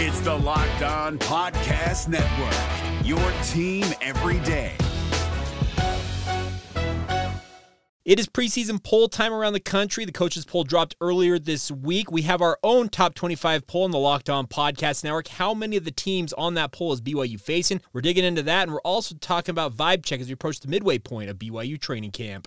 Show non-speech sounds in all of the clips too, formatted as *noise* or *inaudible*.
It's the Locked On Podcast Network, your team every day. It is preseason poll time around the country. The coaches poll dropped earlier this week. We have our own top 25 poll on the Locked On Podcast Network. How many of the teams on that poll is BYU facing? We're digging into that, and we're also talking about vibe check as we approach the midway point of BYU training camp.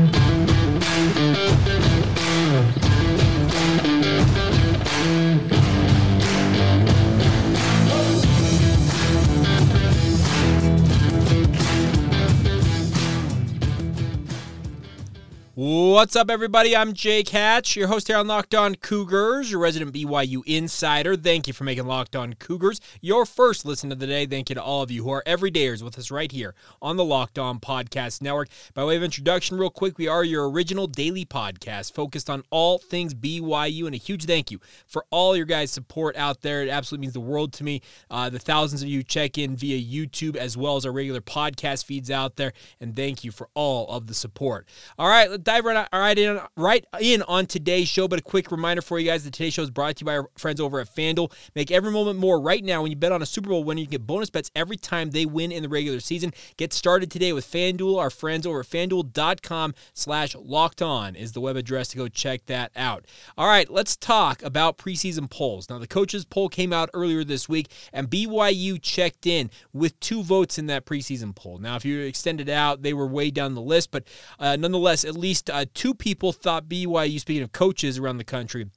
What's up, everybody? I'm Jake Hatch, your host here on Locked On Cougars, your resident BYU insider. Thank you for making Locked On Cougars your first listen of the day. Thank you to all of you who are everydayers with us right here on the Locked On Podcast Network. By way of introduction, real quick, we are your original daily podcast focused on all things BYU, and a huge thank you for all your guys' support out there. It absolutely means the world to me. Uh, the thousands of you check in via YouTube as well as our regular podcast feeds out there, and thank you for all of the support. All right, let's dive right, right in right in on today's show. But a quick reminder for you guys: that today's show is brought to you by our friends over at FanDuel. Make every moment more right now. When you bet on a Super Bowl winner, you get bonus bets every time they win in the regular season. Get started today with FanDuel. Our friends over at FanDuel.com/slash locked on is the web address to go check that out. All right, let's talk about preseason polls. Now, the coaches poll came out earlier this week, and BYU checked in with two votes in that preseason poll. Now, if you extended out, they were way down the list, but uh, nonetheless, at least uh, two people thought BYU, speaking of coaches around the country,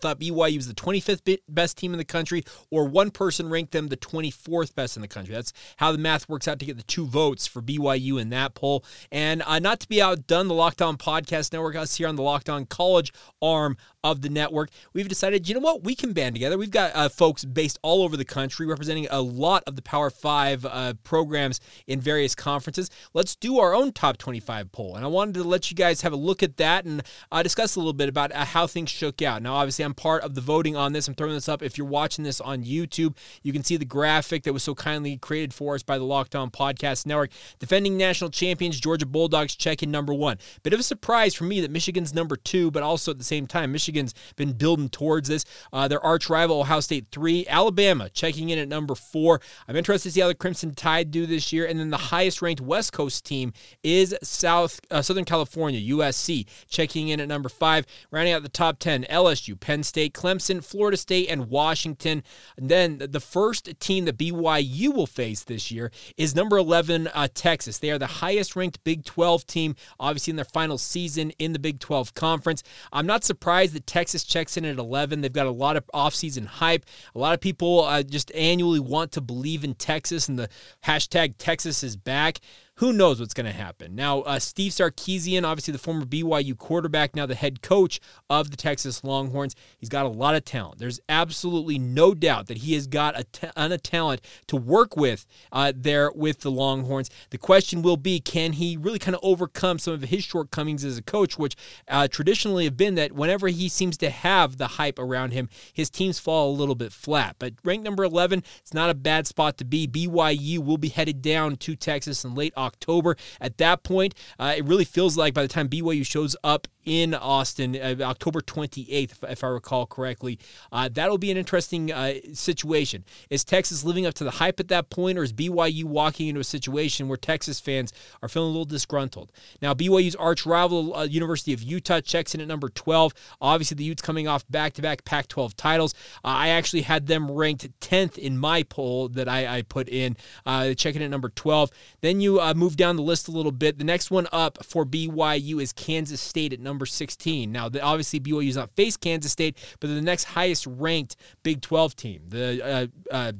thought BYU was the 25th best team in the country, or one person ranked them the 24th best in the country. That's how the math works out to get the two votes for BYU in that poll. And uh, not to be outdone, the Locked On Podcast Network, us here on the Locked On College arm of the network, we've decided, you know what, we can band together. We've got uh, folks based all over the country representing a lot of the Power Five uh, programs in various conferences. Let's do our own top 25 poll. And I wanted to let you guys have a look at that and uh, discuss a little bit about uh, how things shook out. Now, obviously, I'm part of the voting on this. I'm throwing this up. If you're watching this on YouTube, you can see the graphic that was so kindly created for us by the Locked On Podcast Network. Defending national champions, Georgia Bulldogs check in number one. Bit of a surprise for me that Michigan's number two, but also at the same time, Michigan Michigan's been building towards this. Uh, their arch rival, Ohio State, three. Alabama checking in at number four. I'm interested to see how the Crimson Tide do this year. And then the highest ranked West Coast team is South uh, Southern California, USC, checking in at number five. Rounding out the top 10, LSU, Penn State, Clemson, Florida State, and Washington. And then the first team that BYU will face this year is number 11, uh, Texas. They are the highest ranked Big 12 team, obviously in their final season in the Big 12 conference. I'm not surprised that Texas checks in at 11. They've got a lot of offseason hype. A lot of people uh, just annually want to believe in Texas and the hashtag Texas is back who knows what's going to happen. Now, uh, Steve Sarkisian, obviously the former BYU quarterback, now the head coach of the Texas Longhorns, he's got a lot of talent. There's absolutely no doubt that he has got a ton of talent to work with uh, there with the Longhorns. The question will be can he really kind of overcome some of his shortcomings as a coach, which uh, traditionally have been that whenever he seems to have the hype around him, his teams fall a little bit flat. But ranked number 11, it's not a bad spot to be. BYU will be headed down to Texas in late October. At that point, uh, it really feels like by the time BYU shows up in Austin, uh, October 28th, if, if, I recall correctly. Uh, that'll be an interesting uh, situation. Is Texas living up to the hype at that point, or is BYU walking into a situation where Texas fans are feeling a little disgruntled? Now, BYU's arch rival, uh, University of Utah, checks in at number 12. Obviously, the Utes coming off back to back Pac 12 titles. Uh, I actually had them ranked 10th in my poll that I, I put in, uh, checking at number 12. Then you move down the list a little bit. The next one up for BYU is Kansas State at number number 16. Now, the, obviously, BYU's not faced Kansas State, but they're the next highest ranked Big 12 team. The uh, uh,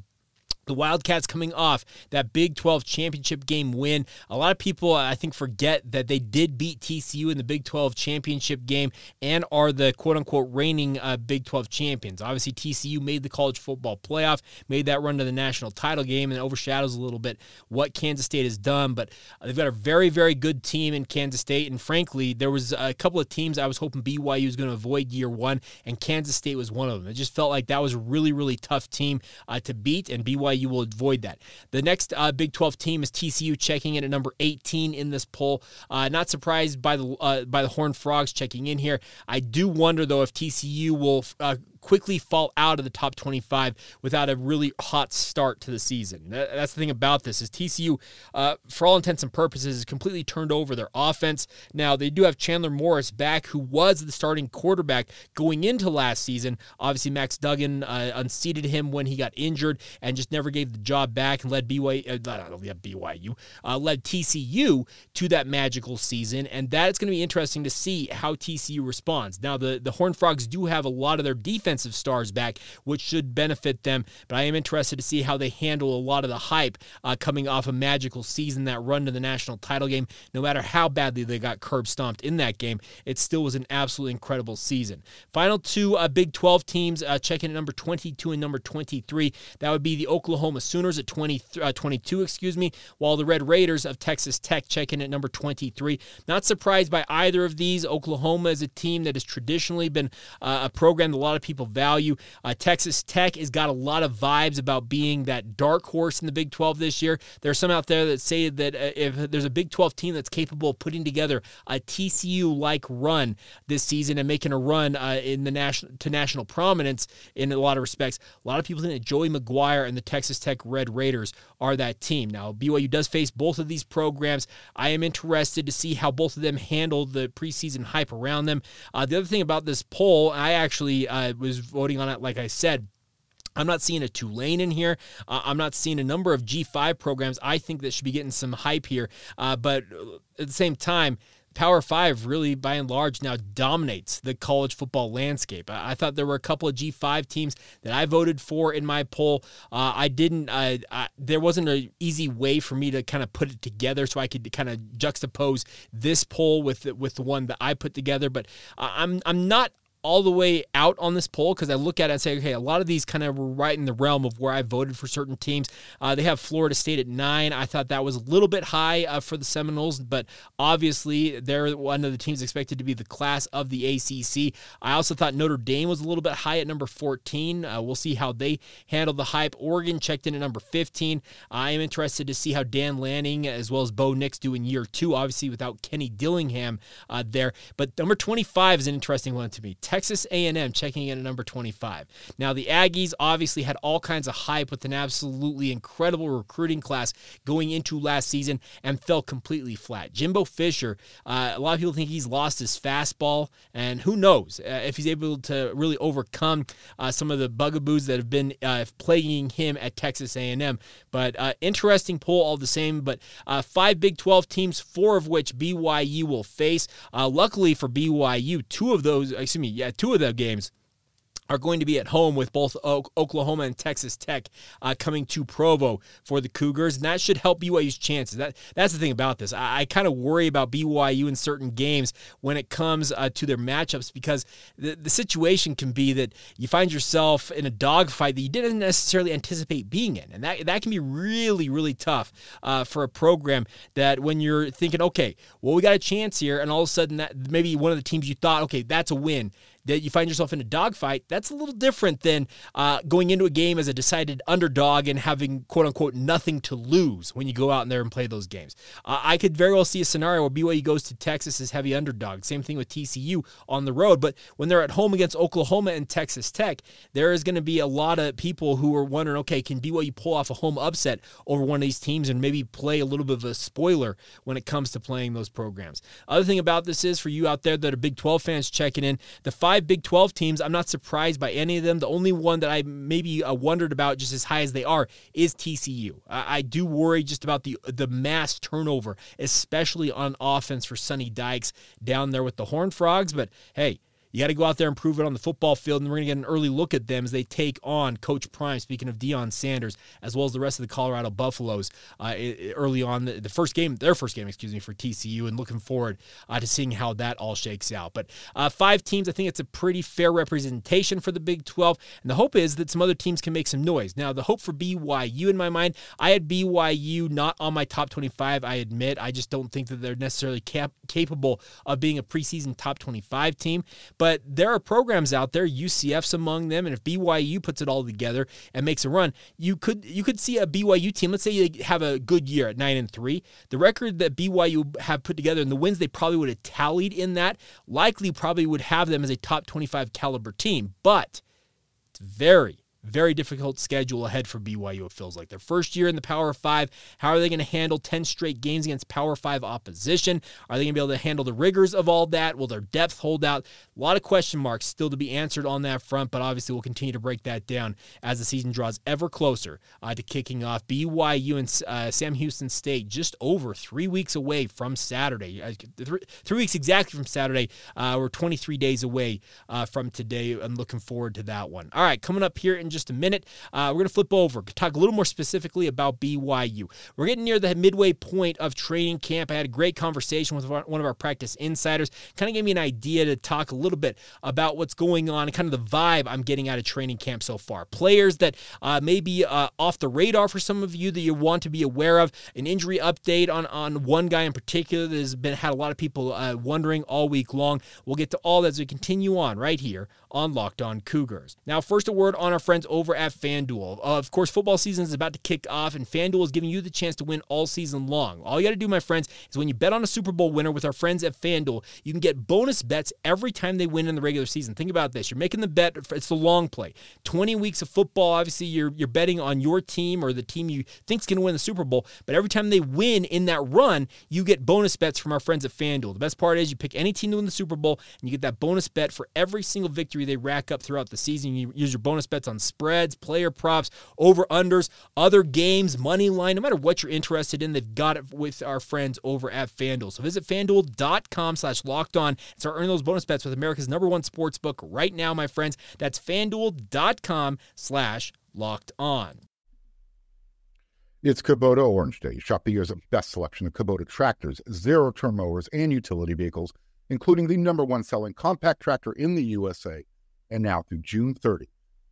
the Wildcats coming off that Big 12 championship game win. A lot of people, I think, forget that they did beat TCU in the Big 12 championship game and are the quote unquote reigning uh, Big 12 champions. Obviously, TCU made the college football playoff, made that run to the national title game, and overshadows a little bit what Kansas State has done. But they've got a very, very good team in Kansas State. And frankly, there was a couple of teams I was hoping BYU was going to avoid year one, and Kansas State was one of them. It just felt like that was a really, really tough team uh, to beat, and BYU BYU will avoid that. The next uh, Big 12 team is TCU, checking in at number 18 in this poll. Uh, not surprised by the uh, by the Horned Frogs checking in here. I do wonder though if TCU will uh, quickly fall out of the top 25 without a really hot start to the season. That's the thing about this is TCU, uh, for all intents and purposes, has completely turned over their offense. Now they do have Chandler Morris back, who was the starting quarterback going into last season. Obviously, Max Duggan uh, unseated him when he got injured and just never gave the job back and led BYU, uh, BYU uh, led TCU to that magical season. And that's going to be interesting to see how TCU responds. Now the the Horned Frogs do have a lot of their defense defensive stars back, which should benefit them. But I am interested to see how they handle a lot of the hype uh, coming off a magical season, that run to the national title game. No matter how badly they got curb stomped in that game, it still was an absolutely incredible season. Final two uh, Big 12 teams uh, checking at number 22 and number 23. That would be the Oklahoma Sooners at 20, uh, 22, excuse me, while the Red Raiders of Texas Tech check in at number 23. Not surprised by either of these. Oklahoma is a team that has traditionally been uh, a program that a lot of people value. Uh, Texas Tech has got a lot of vibes about being that dark horse in the Big 12 this year. There are some out there that say that uh, if there's a Big 12 team that's capable of putting together a TCU like run this season and making a run uh, in the national to national prominence in a lot of respects, a lot of people think that Joey McGuire and the Texas Tech Red Raiders are that team. Now, BYU does face both of these programs. I am interested to see how both of them handle the preseason hype around them. Uh, the other thing about this poll, I actually uh, was was voting on it, like I said. I'm not seeing a Tulane in here. Uh, I'm not seeing a number of G5 programs I think that should be getting some hype here. Uh, but at the same time, Power Five really, by and large, now dominates the college football landscape. I, thought there were a couple of G5 teams that I voted for in my poll. Uh, I didn't. Uh, I, there wasn't an easy way for me to kind of put it together, so I could kind of juxtapose this poll with with the one that I put together. But uh, I'm I'm not all the way out on this poll because I look at it and say, okay, a lot of these kind of were right in the realm of where I voted for certain teams. Uh, they have Florida State at nine. I thought that was a little bit high uh, for the Seminoles, but obviously they're one of the teams expected to be the class of the ACC. I also thought Notre Dame was a little bit high at number 14. Uh, we'll see how they handle the hype. Oregon checked in at number 15. I am interested to see how Dan Lanning as well as Bo Nix do in year two, obviously without Kenny Dillingham uh, there. But number 25 is an interesting one to me. Texas A&M checking in at number 25. Now the Aggies obviously had all kinds of hype with an absolutely incredible recruiting class going into last season and fell completely flat. Jimbo Fisher, uh, a lot of people think he's lost his fastball, and who knows uh, if he's able to really overcome uh, some of the bugaboos that have been uh, plaguing him at Texas A&M. But uh, interesting poll all the same. But uh, five Big 12 teams, four of which BYU will face. luckily for BYU, two of those, excuse me, yeah, two of the games are going to be at home with both Oklahoma and Texas Tech uh, coming to Provo for the Cougars, and that should help BYU's chances. That that's the thing about this. I, I kind of worry about BYU in certain games when it comes uh, to their matchups because the, the situation can be that you find yourself in a dogfight that you didn't necessarily anticipate being in, and that that can be really really tough uh, for a program that when you're thinking, okay, well we got a chance here, and all of a sudden that maybe one of the teams you thought, okay, that's a win that you find yourself in a dogfight, that's a little different than uh, going into a game as a decided underdog and having quote unquote nothing to lose when you go out in there and play those games. Uh, I could very well see a scenario where BYU goes to Texas as heavy underdog. Same thing with TCU on the road. But when they're at home against Oklahoma and Texas Tech, there is going to be a lot of people who are wondering, okay, can BYU pull off a home upset over one of these teams and maybe play a little bit of a spoiler when it comes to playing those programs? Other thing about this is for you out there that are Big 12 fans checking in, the five five Big 12 teams, I'm not surprised by any of them. The only one that I maybe uh, wondered about, just as high as they are, is TCU. I, I do worry just about the the mass turnover, especially on offense for Sonny Dykes down there with the Horned Frogs. But hey, you got to go out there and prove it on the football field. And we're going to get an early look at them as they take on Coach Prime, speaking of Deion Sanders, as well as the rest of the Colorado Buffaloes uh, early on the, the, first game, their first game, excuse me, for TCU, and looking forward uh, to seeing how that all shakes out. But uh, five teams, I think it's a pretty fair representation for the Big 12. And the hope is that some other teams can make some noise. Now, the hope for BYU in my mind, I had BYU not on my top 25, I admit. I just don't think that they're necessarily cap- capable of being a preseason top 25 team. But But there are programs out there, UCF's among them, and if BYU puts it all together and makes a run, you could you could see a BYU team. Let's say they have a good year at nine and three. The record that BYU have put together and the wins they probably would have tallied in that likely probably would have them as a top 25 caliber team. But it's very very difficult schedule ahead for BYU, it feels like. Their first year in the Power Five. How are they going to handle 10 straight games against Power Five opposition? Are they going to be able to handle the rigors of all that? Will their depth hold out? A lot of question marks still to be answered on that front, but obviously we'll continue to break that down as the season draws ever closer uh, to kicking off. BYU and uh, Sam Houston State just over three weeks away from Saturday. Uh, three, weeks exactly from Saturday. Uh, we're 23 days away uh, from today. I'm looking forward to that one. All right, coming up here in just a minute. Uh, we're going to flip over, talk a little more specifically about BYU. We're getting near the midway point of training camp. I had a great conversation with one of our practice insiders, kind of gave me an idea to talk a little bit about what's going on and kind of the vibe I'm getting out of training camp so far. Players that uh, may be uh, off the radar for some of you that you want to be aware of. An injury update on, on one guy in particular that has been had a lot of people uh, wondering all week long. We'll get to all that as we continue on right here on Locked On Cougars. Now, first a word on our friends over at FanDuel. Of course, football season is about to kick off, and FanDuel is giving you the chance to win all season long. All you got to do, my friends, is when you bet on a Super Bowl winner with our friends at FanDuel, you can get bonus bets every time they win in the regular season. Think about this: you're making the bet; it's the long play. 20 weeks of football. Obviously, you're you're betting on your team or the team you think's going to win the Super Bowl. But every time they win in that run, you get bonus bets from our friends at FanDuel. The best part is you pick any team to win the Super Bowl, and you get that bonus bet for every single victory they rack up throughout the season. You use your bonus bets on spreads, player props, over unders, other games, money line, no matter what you're interested in, they've got it with our friends over at FanDuel. So visit fanduel.com slash locked on and start earning those bonus bets with America's number one sports book right now, my friends. That's fanduel.com slash locked on. It's Kubota Orange Day. Shop the year's best selection of Kubota tractors, zero turn mowers, and utility vehicles, including the number one selling compact tractor in the USA and now through June 30.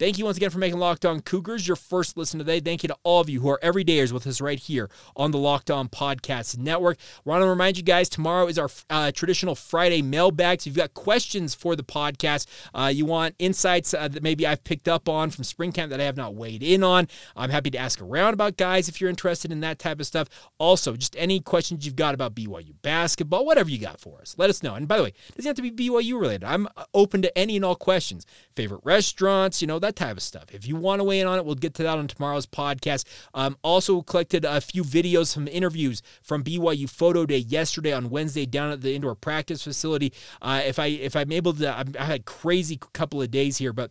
Thank you once again for making Locked On Cougars your first listen today. Thank you to all of you who are everydayers with us right here on the Locked On Podcast Network. Want to remind you guys tomorrow is our uh, traditional Friday mailbag. So if you've got questions for the podcast, uh, you want insights uh, that maybe I've picked up on from spring camp that I have not weighed in on, I'm happy to ask around about guys if you're interested in that type of stuff. Also, just any questions you've got about BYU basketball, whatever you got for us, let us know. And by the way, it doesn't have to be BYU related. I'm open to any and all questions. Favorite restaurants, you know, that that type of stuff. If you want to weigh in on it, we'll get to that on tomorrow's podcast. Um, also collected a few videos, some interviews from BYU Photo Day yesterday on Wednesday down at the indoor practice facility. Uh, if I if I'm able to, I had a crazy couple of days here, but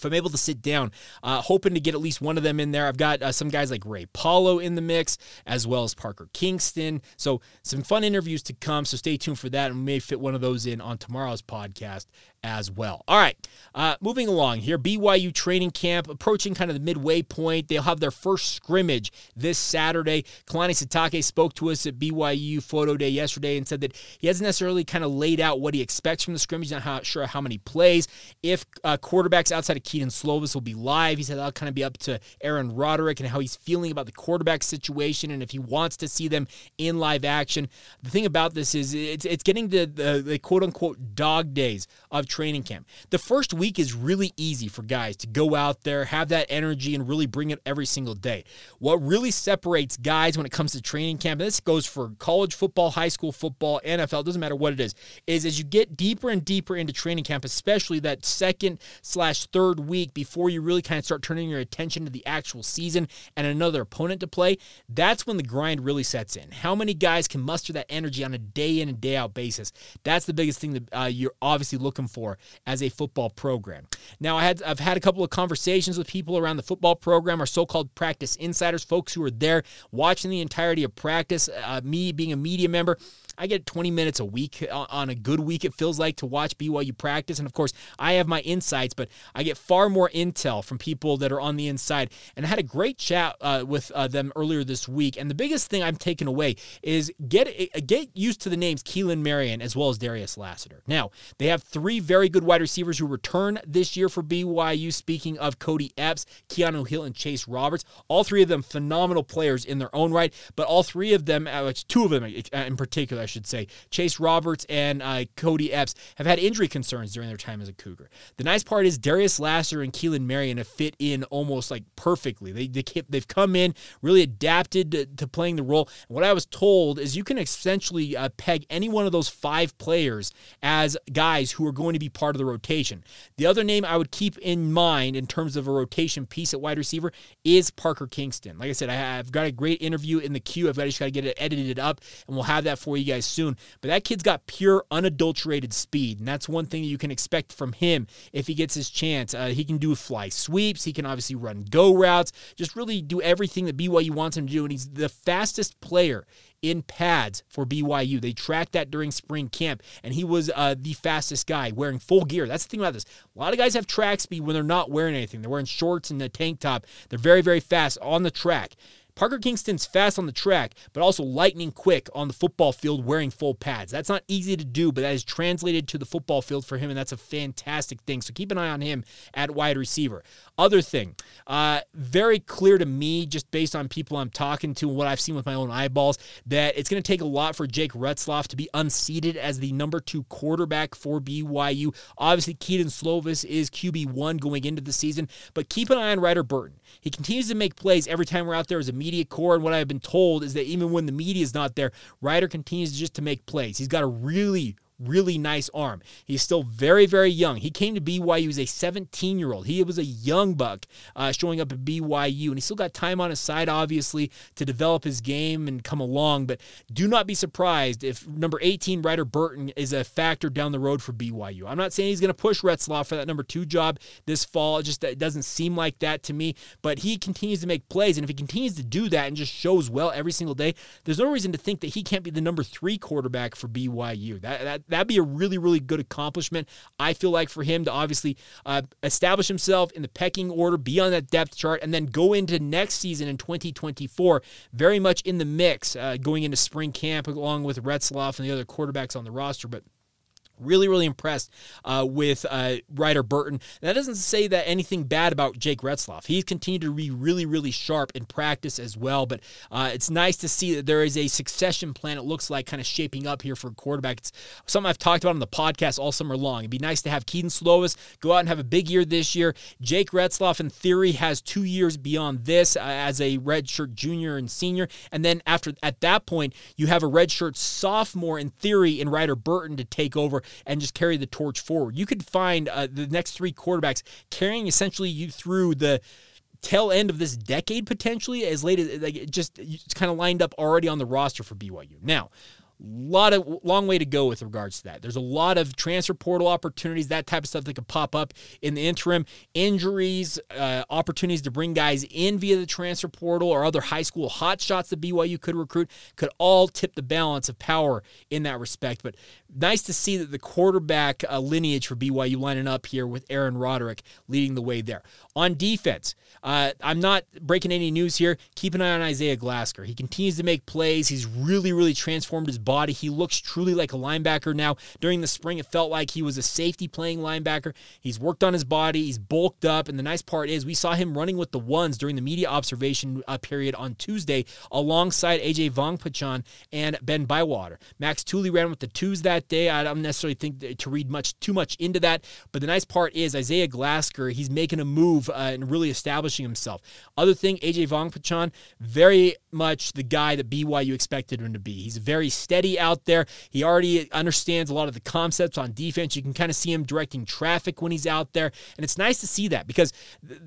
if I'm able to sit down, uh, hoping to get at least one of them in there. I've got uh, some guys like Ray Paulo in the mix, as well as Parker Kingston. So some fun interviews to come. So stay tuned for that, and we may fit one of those in on tomorrow's podcast as well. All right, uh, moving along here. BYU training camp approaching kind of the midway point. They'll have their first scrimmage this Saturday. Kalani Sitake spoke to us at BYU Photo Day yesterday and said that he hasn't necessarily kind of laid out what he expects from the scrimmage. Not how, sure how many plays. If uh, quarterbacks outside of Kedon Slovis will be live, he said that'll kind of be up to Aaron Roderick and how he's feeling about the quarterback situation and if he wants to see them in live action. The thing about this is it's it's getting to the, the quote unquote dog days of training camp. The first week is really easy for guys to go out there, have that energy, and really bring it every single day. What really separates guys when it comes to training camp, and this goes for college football, high school football, NFL, doesn't matter what it is, is as you get deeper and deeper into training camp, especially that second slash third week before you really kind of start turning your attention to the actual season and another opponent to play, that's when the grind really sets in. How many guys can muster that energy on a day in and day out basis? That's the biggest thing that uh, you're obviously looking for for as a football program. Now, I had I've had a couple of conversations with people around the football program, our so-called practice insiders, folks who are there watching the entirety of practice. Uh, me being a media member, I get 20 minutes a week on a good week, it feels like, to watch BYU practice. And of course, I have my insights, but I get far more intel from people that are on the inside, and I had a great chat uh, with uh, them earlier this week. And the biggest thing I'm taking away is get uh, get used to the names Keelan Marion as well as Darius Lassiter. Now they have three very good wide receivers who return this year for BYU. Speaking of Cody Epps, Keanu Hill, and Chase Roberts, all three of them phenomenal players in their own right. But all three of them, uh, two of them uh, in particular, should say, Chase Roberts and uh, Cody Epps have had injury concerns during their time as a Cougar. The nice part is Darius Lassiter and Keelan Marion have fit in almost like perfectly. They, they they've come in really adapted to, to, playing the role. And what I was told is you can essentially uh, peg any one of those five players as guys who are going to be part of the rotation. The other name I would keep in mind in terms of a rotation piece at wide receiver is Parker Kingston. Like I said, I have got a great interview in the queue. I've got, just got to get it edited up, and we'll have that for you guys soon. But that kid's got pure, unadulterated speed, and that's one thing that you can expect from him if he gets his chance. Uh, he can do fly sweeps. He can obviously run go routes. Just really do everything that BYU wants him to do, and he's the fastest player in pads for BYU. They tracked that during spring camp, and he was uh, the fastest guy wearing full gear. That's the thing about this. A lot of guys have track speed when they're not wearing anything. They're wearing shorts and a tank top. They're very, very fast on the track. Parker Kingston's fast on the track, but also lightning quick on the football field wearing full pads. That's not easy to do, but that is translated to the football field for him, and that's a fantastic thing. So keep an eye on him at wide receiver. Other thing, uh, very clear to me, just based on people I'm talking to and what I've seen with my own eyeballs, that it's going to take a lot for Jake Retzlaff to be unseated as the number two quarterback for BYU. Obviously, Kedon Slovis is QB1 going into the season, but keep an eye on Ryder Burton. He continues to make plays every time we're out there as a media core, and what I've been told is that even when the media is not there, Ryder continues just to make plays. He's got a really, really nice arm. He's still very, very young. He came to BYU as a 17 year old. He was a young buck uh, showing up at BYU, and he still got time on his side, obviously, to develop his game and come along. But do not be surprised if number 18, Ryder Burton, is a factor down the road for BYU. I'm not saying he's going to push Retzlaff for that number two job this fall. It just it doesn't seem like that to me. But he continues to make plays, and if he continues to do that and just shows well every single day, there's no reason to think that he can't be the number three quarterback for BYU. That, that that'd be a really, really good accomplishment. I feel like for him to obviously uh, establish himself in the pecking order, be on that depth chart, and then go into next season in 2024 very much in the mix, uh, going into spring camp along with Retzlaff and the other quarterbacks on the roster. But Really, really impressed uh, with uh, Ryder Burton. That doesn't say that anything bad about Jake Retzlaff. He's continued to be really, really sharp in practice as well. But uh, it's nice to see that there is a succession plan. It looks like kind of shaping up here for quarterback. It's something I've talked about on the podcast all summer long. It'd be nice to have Kedon Slovis go out and have a big year this year. Jake Retzlaff, in theory, has two years beyond this uh, as a redshirt junior and senior, and then after at that point, you have a redshirt sophomore in theory in Ryder Burton to take over and just carry the torch forward. You could find uh, the next three quarterbacks carrying essentially you through the tail end of this decade potentially as late as like just it's kind of lined up already on the roster for BYU. Now, lot of long way to go with regards to that. There's a lot of transfer portal opportunities, that type of stuff that could pop up in the interim. Injuries, uh, opportunities to bring guys in via the transfer portal or other high school hotshots that BYU could recruit could all tip the balance of power in that respect. But nice to see that the quarterback uh, lineage for BYU lining up here with Aaron Roderick leading the way there. On defense, uh, I'm not breaking any news here. Keep an eye on Isaiah Glasker. He continues to make plays. He's really, really transformed his body. He looks truly like a linebacker now. During the spring, it felt like he was a safety playing linebacker. He's worked on his body. He's bulked up. And the nice part is we saw him running with the ones during the media observation uh, period on Tuesday alongside AJ Vongphachanh and Ben Bywater. Max Tooley ran with the twos that day. I don't necessarily think to read much too much into that. But the nice part is Isaiah Glasker, he's making a move uh, and really establishing himself. Other thing, AJ Vongphachanh, very much the guy that BYU expected him to be. He's very steady out there. He already understands a lot of the concepts on defense. You can kind of see him directing traffic when he's out there. And it's nice to see that because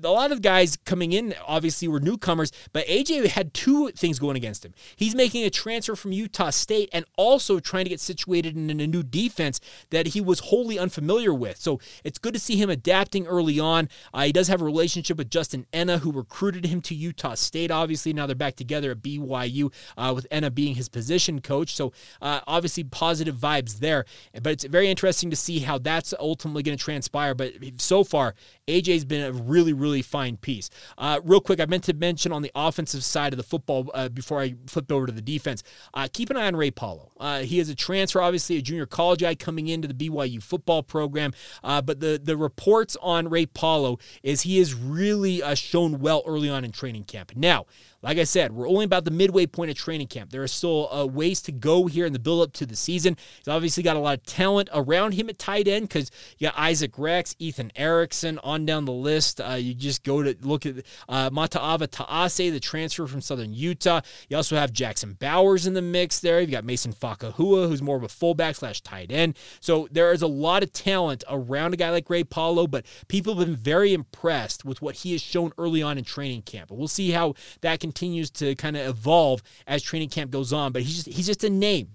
a lot of guys coming in obviously were newcomers, but AJ had two things going against him. He's making a transfer from Utah State and also trying to get situated in a new defense that he was wholly unfamiliar with. So it's good to see him adapting early on. Uh, he does have relationship with Justin Ena, who recruited him to Utah State, obviously. Now they're back together at BYU uh, with Ena being his position coach. So uh, obviously positive vibes there. But it's very interesting to see how that's ultimately going to transpire. But so far, AJ's been a really, really fine piece. Uh, real quick, I meant to mention on the offensive side of the football uh, before I flipped over to the defense. Uh, keep an eye on Ray Paulo. Uh, he is a transfer, obviously a junior college guy coming into the BYU football program. But the the reports on Ray Paulo is he has really uh, shown well early on in training camp. Now, like I said, we're only about the midway point of training camp. There are still uh, ways to go here in the build up to the season. He's obviously got a lot of talent around him at tight end because you got Isaac Rex, Ethan Erickson on down the list. Uh, you just go to look at uh, Mata'ava Taase, the transfer from Southern Utah. You also have Jackson Bowers in the mix there. You've got Mason Fakahua, who's more of a fullback slash tight end. So there is a lot of talent around a guy like Ray Paulo, but people have been very impressed with what he has shown early on in training camp. But we'll see how that can continues to kind of evolve as training camp goes on. But he's just, he's just a name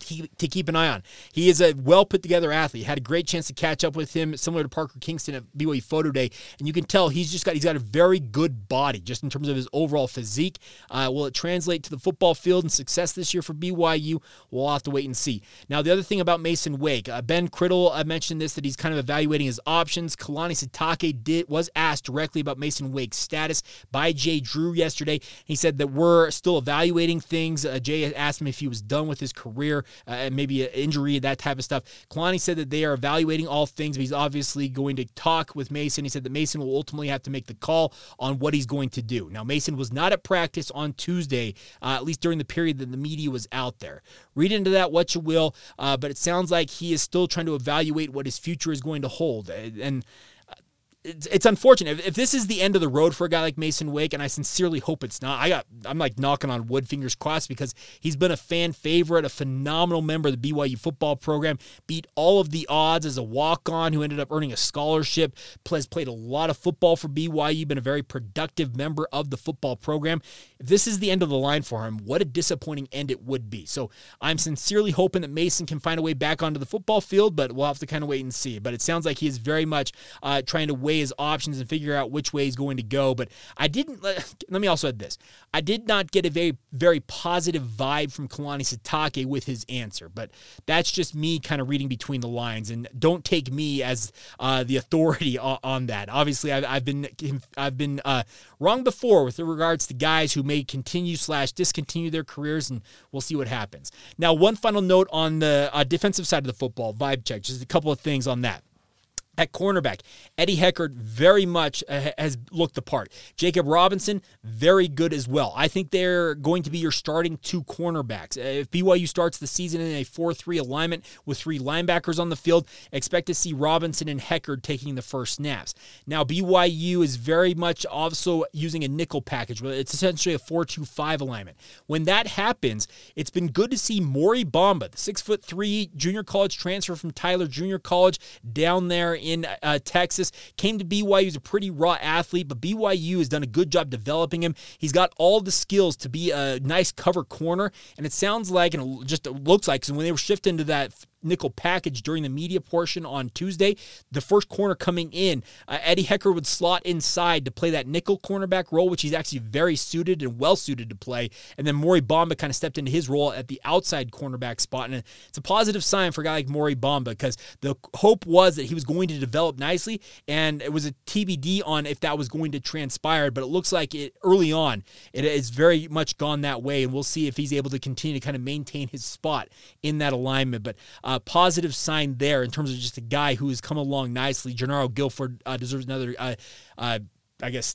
to keep an eye on. He is a well put together athlete. Had a great chance to catch up with him, similar to Parker Kingston at BYU Photo Day, and you can tell he's just got he's got a very good body, just in terms of his overall physique. Uh, will it translate to the football field and success this year for BYU? We'll have to wait and see. Now, the other thing about Mason Wake, uh, Ben Criddle I mentioned this that he's kind of evaluating his options. Kalani Sitake did was asked directly about Mason Wake's status by Jay Drew yesterday. He said that we're still evaluating things. Uh, Jay asked him if he was done with his career uh, maybe an injury, that type of stuff. Kalani said that they are evaluating all things, but he's obviously going to talk with Mason. He said that Mason will ultimately have to make the call on what he's going to do. Now, Mason was not at practice on Tuesday, uh, at least during the period that the media was out there. Read into that what you will, uh, but it sounds like he is still trying to evaluate what his future is going to hold. And it's, it's unfortunate. If, if, this is the end of the road for a guy like Mason Wake, and I sincerely hope it's not, I got I'm like knocking on wood, fingers crossed, because he's been a fan favorite, a phenomenal member of the BYU football program, beat all of the odds as a walk on who ended up earning a scholarship, has played a lot of football for BYU, been a very productive member of the football program. If this is the end of the line for him, what a disappointing end it would be. So I'm sincerely hoping that Mason can find a way back onto the football field, but we'll have to kind of wait and see. But it sounds like he is very much uh, trying to weigh his options and figure out which way he's going to go. But I didn't. *laughs* Let me also add this: I did not get a very very positive vibe from Kalani Sitake with his answer. But that's just me kind of reading between the lines, and don't take me as uh, the authority *laughs* on, on, that. Obviously, I've, I've been I've been uh, wrong before with regards to guys who may continue slash discontinue their careers, and we'll see what happens. Now, one final note on the uh, defensive side of the football vibe check. Just a couple of things on that. At cornerback, Eddie Heckard very much uh, has looked the part. Jacob Robinson, very good as well. I think they're going to be your starting two cornerbacks. Uh, if BYU starts the season in a 4 3 alignment with three linebackers on the field, expect to see Robinson and Heckard taking the first snaps. Now, BYU is very much also using a nickel package. It's essentially a 4 2 5 alignment. When that happens, it's been good to see Mory Bamba, the six foot three junior college transfer from Tyler Junior College, down there in uh, Texas. Came to BYU. He's a pretty raw athlete, but BYU has done a good job developing him. He's got all the skills to be a nice cover corner, and it sounds like, and it just looks like, because when they were shifting to that nickel package during the media portion on Tuesday. The first corner coming in, uh, Eddie Heckard would slot inside to play that nickel cornerback role, which he's actually very suited and well suited to play. And then Mory Bamba kind of stepped into his role at the outside cornerback spot. And it's a positive sign for a guy like Mory Bamba because the hope was that he was going to develop nicely. And it was a TBD on if that was going to transpire. But it looks like it early on, it has very much gone that way. And we'll see if he's able to continue to kind of maintain his spot in that alignment. But positive sign there in terms of just a guy who has come along nicely. Jernaro Gilford uh, deserves another, uh, uh, I guess,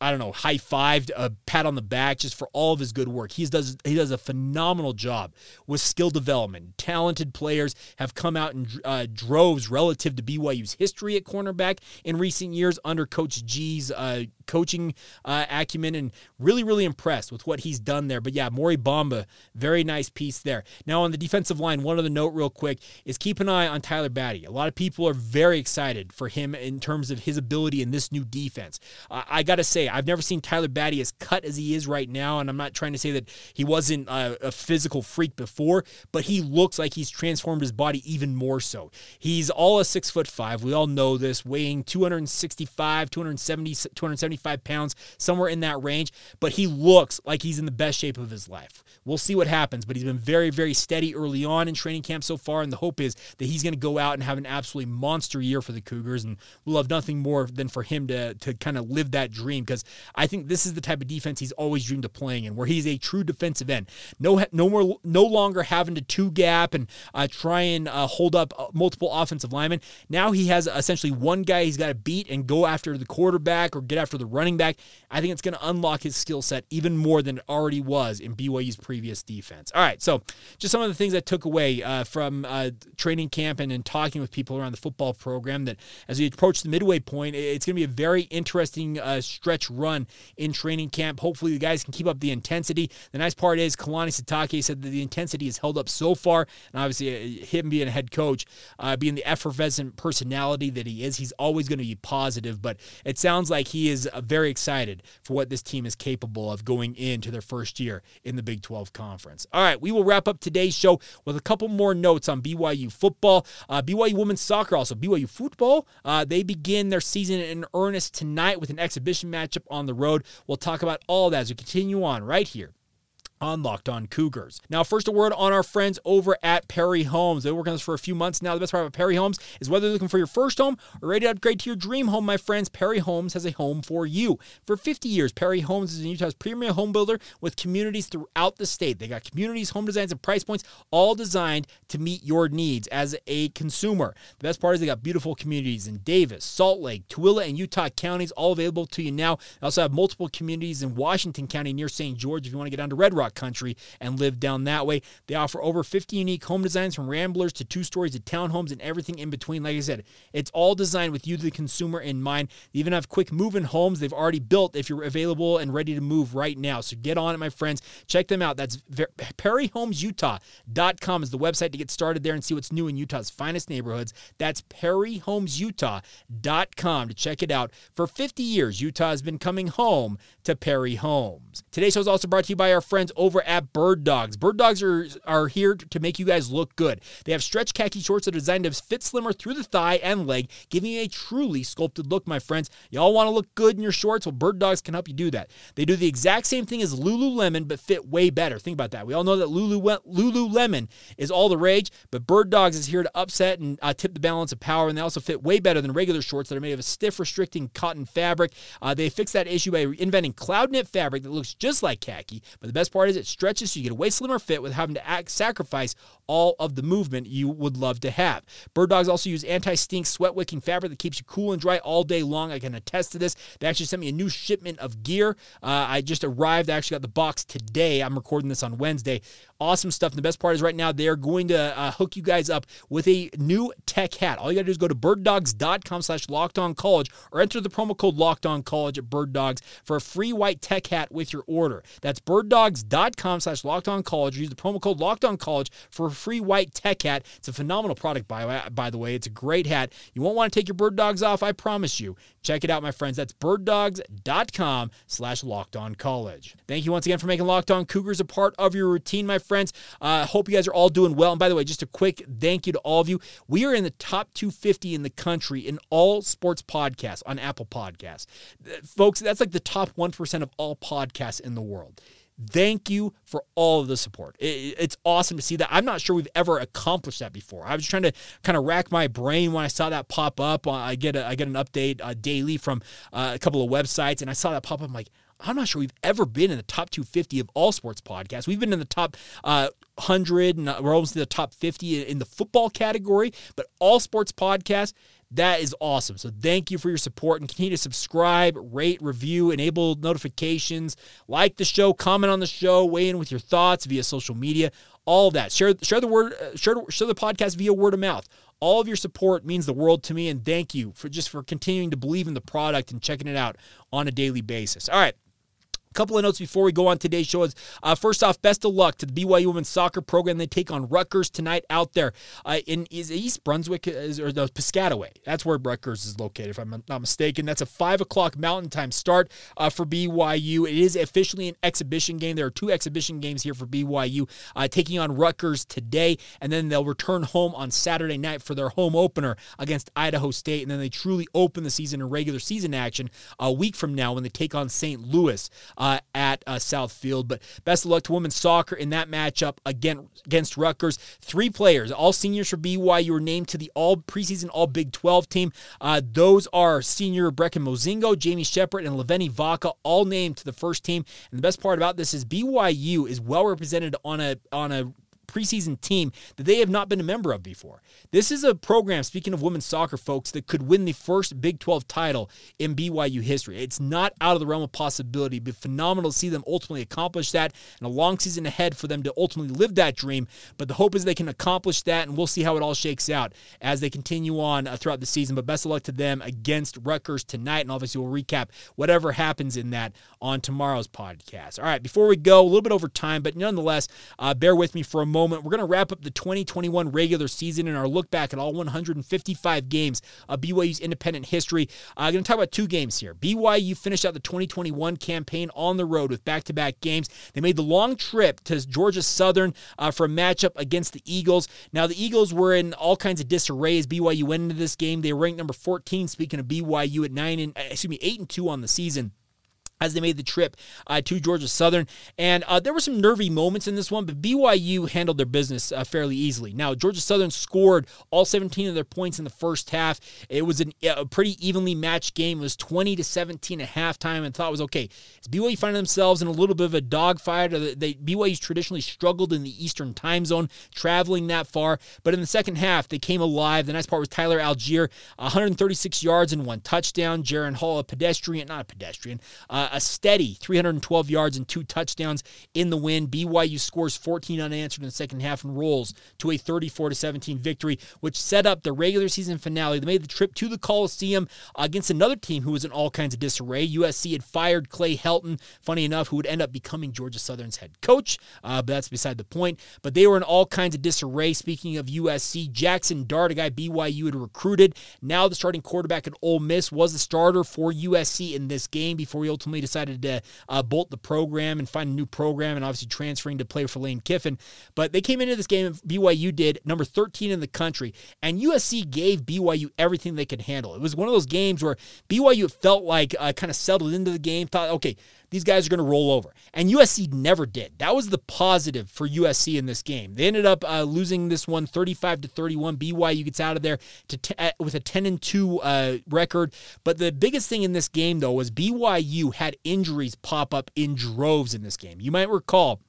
I don't know, high fived, a pat on the back just for all of his good work. He does he does a phenomenal job with skill development. Talented players have come out in uh, droves relative to BYU's history at cornerback in recent years under Coach G's uh, coaching uh, acumen, and really really impressed with what he's done there. But yeah, Mory Bamba, very nice piece there. Now on the defensive line, one other note real quick is keep an eye on Tyler Batty. A lot of people are very excited for him in terms of his ability in this new defense. I got to say I've never seen Tyler Batty as cut as he is right now, and I'm not trying to say that he wasn't a, a physical freak before, but he looks like he's transformed his body even more so. He's all a six foot five. We all know this, weighing 265, 270, 275 175 pounds, somewhere in that range. But he looks like he's in the best shape of his life. We'll see what happens, but he's been very, very steady early on in training camp so far. And the hope is that he's going to go out and have an absolutely monster year for the Cougars. And we'll love nothing more than for him to, to kind of live that dream because I think this is the type of defense he's always dreamed of playing in, where he's a true defensive end. No, no more, no longer having to two gap and uh, try and uh, hold up uh, multiple offensive linemen. Now he has essentially one guy he's got to beat and go after the quarterback or get after the running back. I think it's going to unlock his skill set even more than it already was in BYU's pre previous defense. All right, so just some of the things I took away uh, from uh, training camp and, and talking with people around the football program that as we approach the midway point, it's going to be a very interesting uh, stretch run in training camp. Hopefully, the guys can keep up the intensity. The nice part is Kalani Sitake said that the intensity has held up so far, and obviously, uh, him being a head coach, uh, being the effervescent personality that he is, he's always going to be positive. But it sounds like he is uh, very excited for what this team is capable of going into their first year in the Big 12 12 Conference. All right, we will wrap up today's show with a couple more notes on BYU football. Uh, BYU women's soccer, also BYU football. Uh, they begin their season in earnest tonight with an exhibition matchup on the road. We'll talk about all that as we continue on right here on Locked On Cougars. Now, first a word on our friends over at Perry Homes. They've been working on this for a few months now. The best part about Perry Homes is whether you're looking for your first home or ready to upgrade to your dream home, my friends, Perry Homes has a home for you. For 50 years, Perry Homes is Utah's premier home builder with communities throughout the state. They got communities, home designs, and price points all designed to meet your needs as a consumer. The best part is they got beautiful communities in Davis, Salt Lake, Tooele, and Utah counties, all available to you now. They also have multiple communities in Washington County near St. George if you want to get down to Red Rock country and live down that way. They offer over 50 unique home designs from ramblers to two stories to townhomes and everything in between. Like I said, it's all designed with you, the consumer, in mind. They even have quick move in homes they've already built if you're available and ready to move right now. So get on it, my friends. Check them out. That's perryhomesutah.com is the website to get started there and see what's new in Utah's finest neighborhoods. That's perryhomesutah.com to check it out. For 50 years, Utah has been coming home to Perry Homes. Today's show is also brought to you by our friends over at Bird Dogs. Bird Dogs are, are here to make you guys look good. They have stretch khaki shorts that are designed to fit slimmer through the thigh and leg, giving you a truly sculpted look, my friends. Y'all want to look good in your shorts? Well, Bird Dogs can help you do that. They do the exact same thing as Lululemon, but fit way better. Think about that. We all know that Lulu, Lululemon is all the rage, but Bird Dogs is here to upset and uh, tip the balance of power, and they also fit way better than regular shorts that are made of a stiff, restricting cotton fabric. Uh, they fix that issue by inventing cloud knit fabric that looks just like khaki, but the best part is it stretches so you get a way slimmer fit with having to act, sacrifice all of the movement you would love to have. Bird Dogs also use anti-stink sweat wicking fabric that keeps you cool and dry all day long. I can attest to this. They actually sent me a new shipment of gear. Uh, I just arrived. I actually got the box today. I'm recording this on Wednesday. Awesome stuff. And the best part is right now they're going to uh, hook you guys up with a new tech hat. All you got to do is go to birddogs.com slash locked on college or enter the promo code locked on college at Bird Dogs for a free white tech hat with your order. That's birddogs.com slash locked on college. Use the promo code locked on college for a free white tech hat. It's a phenomenal product, by, by the way. It's a great hat. You won't want to take your bird dogs off, I promise you. Check it out, my friends. That's birddogs.com slash locked on college. Thank you once again for making Locked On Cougars a part of your routine, my friends. I uh, hope you guys are all doing well. And by the way, just a quick thank you to all of you. We are in the top 250 in the country in all sports podcasts on Apple Podcasts. Folks, that's like the top 1% of all podcasts in the world. Thank you for all of the support. it's awesome to see that. I'm not sure we've ever accomplished that before. I was trying to kind of rack my brain when I saw that pop up. I get a, I get an update uh, daily from uh, a couple of websites, and I saw that pop up. I'm like, I'm not sure we've ever been in the top 250 of all sports podcasts. We've been in the top uh, 100, and we're almost in the top 50 in the football category, but all sports podcasts that is awesome. So thank you for your support and continue to subscribe, rate, review, enable notifications, like the show, comment on the show, weigh in with your thoughts via social media, all of that. Share share the word uh, share, share the podcast via word of mouth. All of your support means the world to me and thank you for just for continuing to believe in the product and checking it out on a daily basis. All right couple of notes before we go on today's show is uh, first off, best of luck to the BYU women's soccer program. They take on Rutgers tonight out there uh, in East Brunswick is, or the Piscataway. That's where Rutgers is located, if I'm not mistaken. That's a five o'clock Mountain Time start uh, for BYU. It is officially an exhibition game. There are two exhibition games here for BYU, uh, taking on Rutgers today, and then they'll return home on Saturday night for their home opener against Idaho State, and then they truly open the season in regular season action a week from now when they take on St. Louis uh, at uh, Southfield. But best of luck to women's soccer in that matchup again against Rutgers. Three players, all seniors for BYU, were named to the all preseason All Big 12 team. Uh, those are senior Brecken Mozingo, Jamie Shepard, and Laveni Vaca, all named to the first team. And the best part about this is BYU is well represented on a on a preseason team that they have not been a member of before. This is a program, speaking of women's soccer, folks, that could win the first Big 12 title in BYU history. It's not out of the realm of possibility. Be phenomenal to see them ultimately accomplish that and a long season ahead for them to ultimately live that dream. But the hope is they can accomplish that, and we'll see how it all shakes out as they continue on uh, throughout the season. But best of luck to them against Rutgers tonight, and obviously we'll recap whatever happens in that on tomorrow's podcast. All right, before we go, a little bit over time, but nonetheless, uh, bear with me for a moment. We're going to wrap up the 2021 regular season and our look back at all 155 games of BYU's independent history. I'm going to talk about two games here. BYU finished out the 2021 campaign on the road with back to back games. They made the long trip to Georgia Southern uh, for a matchup against the Eagles. Now, the Eagles were in all kinds of disarray as BYU went into this game. They ranked number 14, speaking of BYU, at 9 and, excuse me, 8 and 2 on the season as they made the trip uh, to Georgia Southern. And uh, there were some nervy moments in this one, but BYU handled their business uh, fairly easily. Now, Georgia Southern scored all 17 of their points in the first half. It was an, a pretty evenly matched game. It was 20 to 17 at halftime, and thought was okay. Is BYU finding themselves in a little bit of a dogfight? They, BYU's traditionally struggled in the Eastern time zone, traveling that far. But in the second half, they came alive. The nice part was Tyler Allgeier, 136 yards and one touchdown. Jaren Hall, a pedestrian, not a pedestrian, uh, a steady 312 yards and two touchdowns in the win. BYU scores 14 unanswered in the second half and rolls to a 34 17 victory, which set up the regular season finale. They made the trip to the Coliseum against another team who was in all kinds of disarray. USC had fired Clay Helton, funny enough, who would end up becoming Georgia Southern's head coach, uh, but that's beside the point. But they were in all kinds of disarray. Speaking of USC, Jackson Dart, a guy BYU had recruited, now the starting quarterback at Ole Miss, was the starter for USC in this game before he ultimately decided to uh, bolt the program and find a new program and obviously transferring to play for Lane Kiffin. But they came into this game, BYU did, number 13 in the country, and USC gave BYU everything they could handle. It was one of those games where BYU felt like uh, kind of settled into the game, thought, okay, these guys are going to roll over. And USC never did. That was the positive for USC in this game. They ended up uh, losing this one 35 to 31. BYU gets out of there to t- uh, with a 10 and 2 uh, record. But the biggest thing in this game, though, was BYU had injuries pop up in droves in this game. You might recall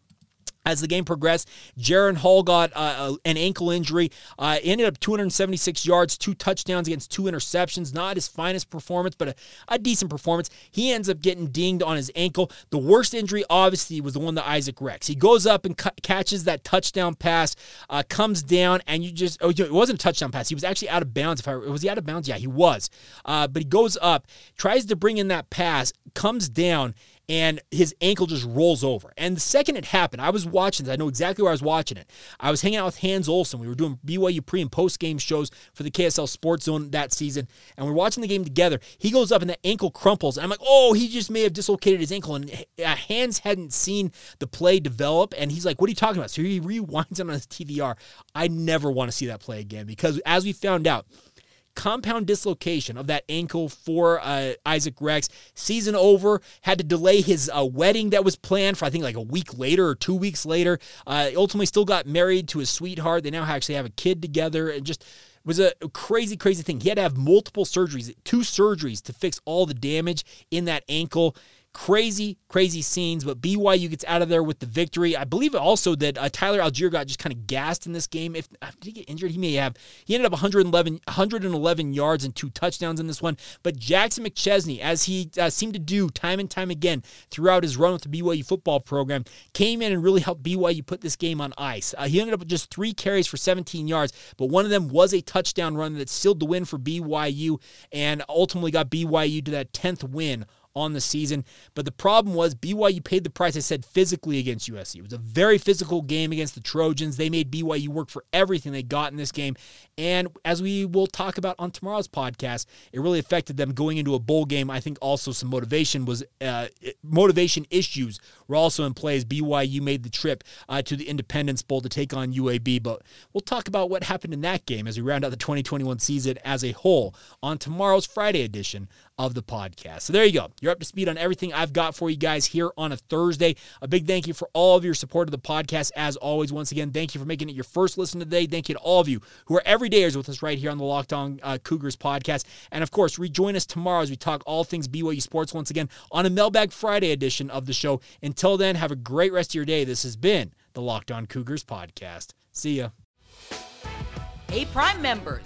as the game progressed. Jaren Hall got uh, uh, an ankle injury. Uh, ended up 276 yards, two touchdowns against two interceptions. Not his finest performance, but a, a, decent performance. He ends up getting dinged on his ankle. The worst injury, obviously, was the one that Isaac Rex. He goes up and cu- catches that touchdown pass, uh, comes down, and you just, oh, it wasn't a touchdown pass. He was actually out of bounds. If I Was he out of bounds? Yeah, he was. Uh, but he goes up, tries to bring in that pass, comes down, and his ankle just rolls over. And the second it happened, I was watching this. I know exactly where I was watching it. I was hanging out with Hans Olsen. We were doing BYU pre and post game shows for the KSL Sports Zone that season, and we're watching the game together. He goes up and the ankle crumples, and I'm like, oh, he just may have dislocated his ankle. And uh, Hans hadn't seen the play develop, and he's like, what are you talking about? So he rewinds it on his DVR. I never want to see that play again because as we found out, compound dislocation of that ankle for uh, Isaac Rex. Season over, had to delay his uh, wedding that was planned for I think like a week later or two weeks later. Uh, ultimately, still got married to his sweetheart. They now actually have a kid together, and just was a crazy, crazy thing. He had to have multiple surgeries, two surgeries to fix all the damage in that ankle. Crazy, crazy scenes, but BYU gets out of there with the victory. I believe also that uh, Tyler Allgeier got just kind of gassed in this game. If uh, did he get injured, he may have. He ended up 111, 111 yards and two touchdowns in this one. But Jackson McChesney, as he uh, seemed to do time and time again throughout his run with the BYU football program, came in and really helped BYU put this game on ice. Uh, he ended up with just three carries for 17 yards, but one of them was a touchdown run that sealed the win for BYU and ultimately got BYU to that 10th win on the season. But the problem was BYU paid the price, I said, physically against USC. It was a very physical game against the Trojans. They made BYU work for everything they got in this game. And as we will talk about on tomorrow's podcast, it really affected them going into a bowl game. I think also some motivation was uh, motivation issues were also in play as BYU made the trip uh, to the Independence Bowl to take on UAB. But we'll talk about what happened in that game as we round out the 2021 season as a whole on tomorrow's Friday edition of the podcast. So there you go. You're up to speed on everything I've got for you guys here on a Thursday. A big thank you for all of your support of the podcast. As always, once again, thank you for making it your first listen today. Thank you to all of you who are everydayers with us right here on the Locked On uh, Cougars podcast. And of course, rejoin us tomorrow as we talk all things BYU sports once again on a Mailbag Friday edition of the show. Until then, have a great rest of your day. This has been the Locked On Cougars podcast. See ya. Hey, Prime members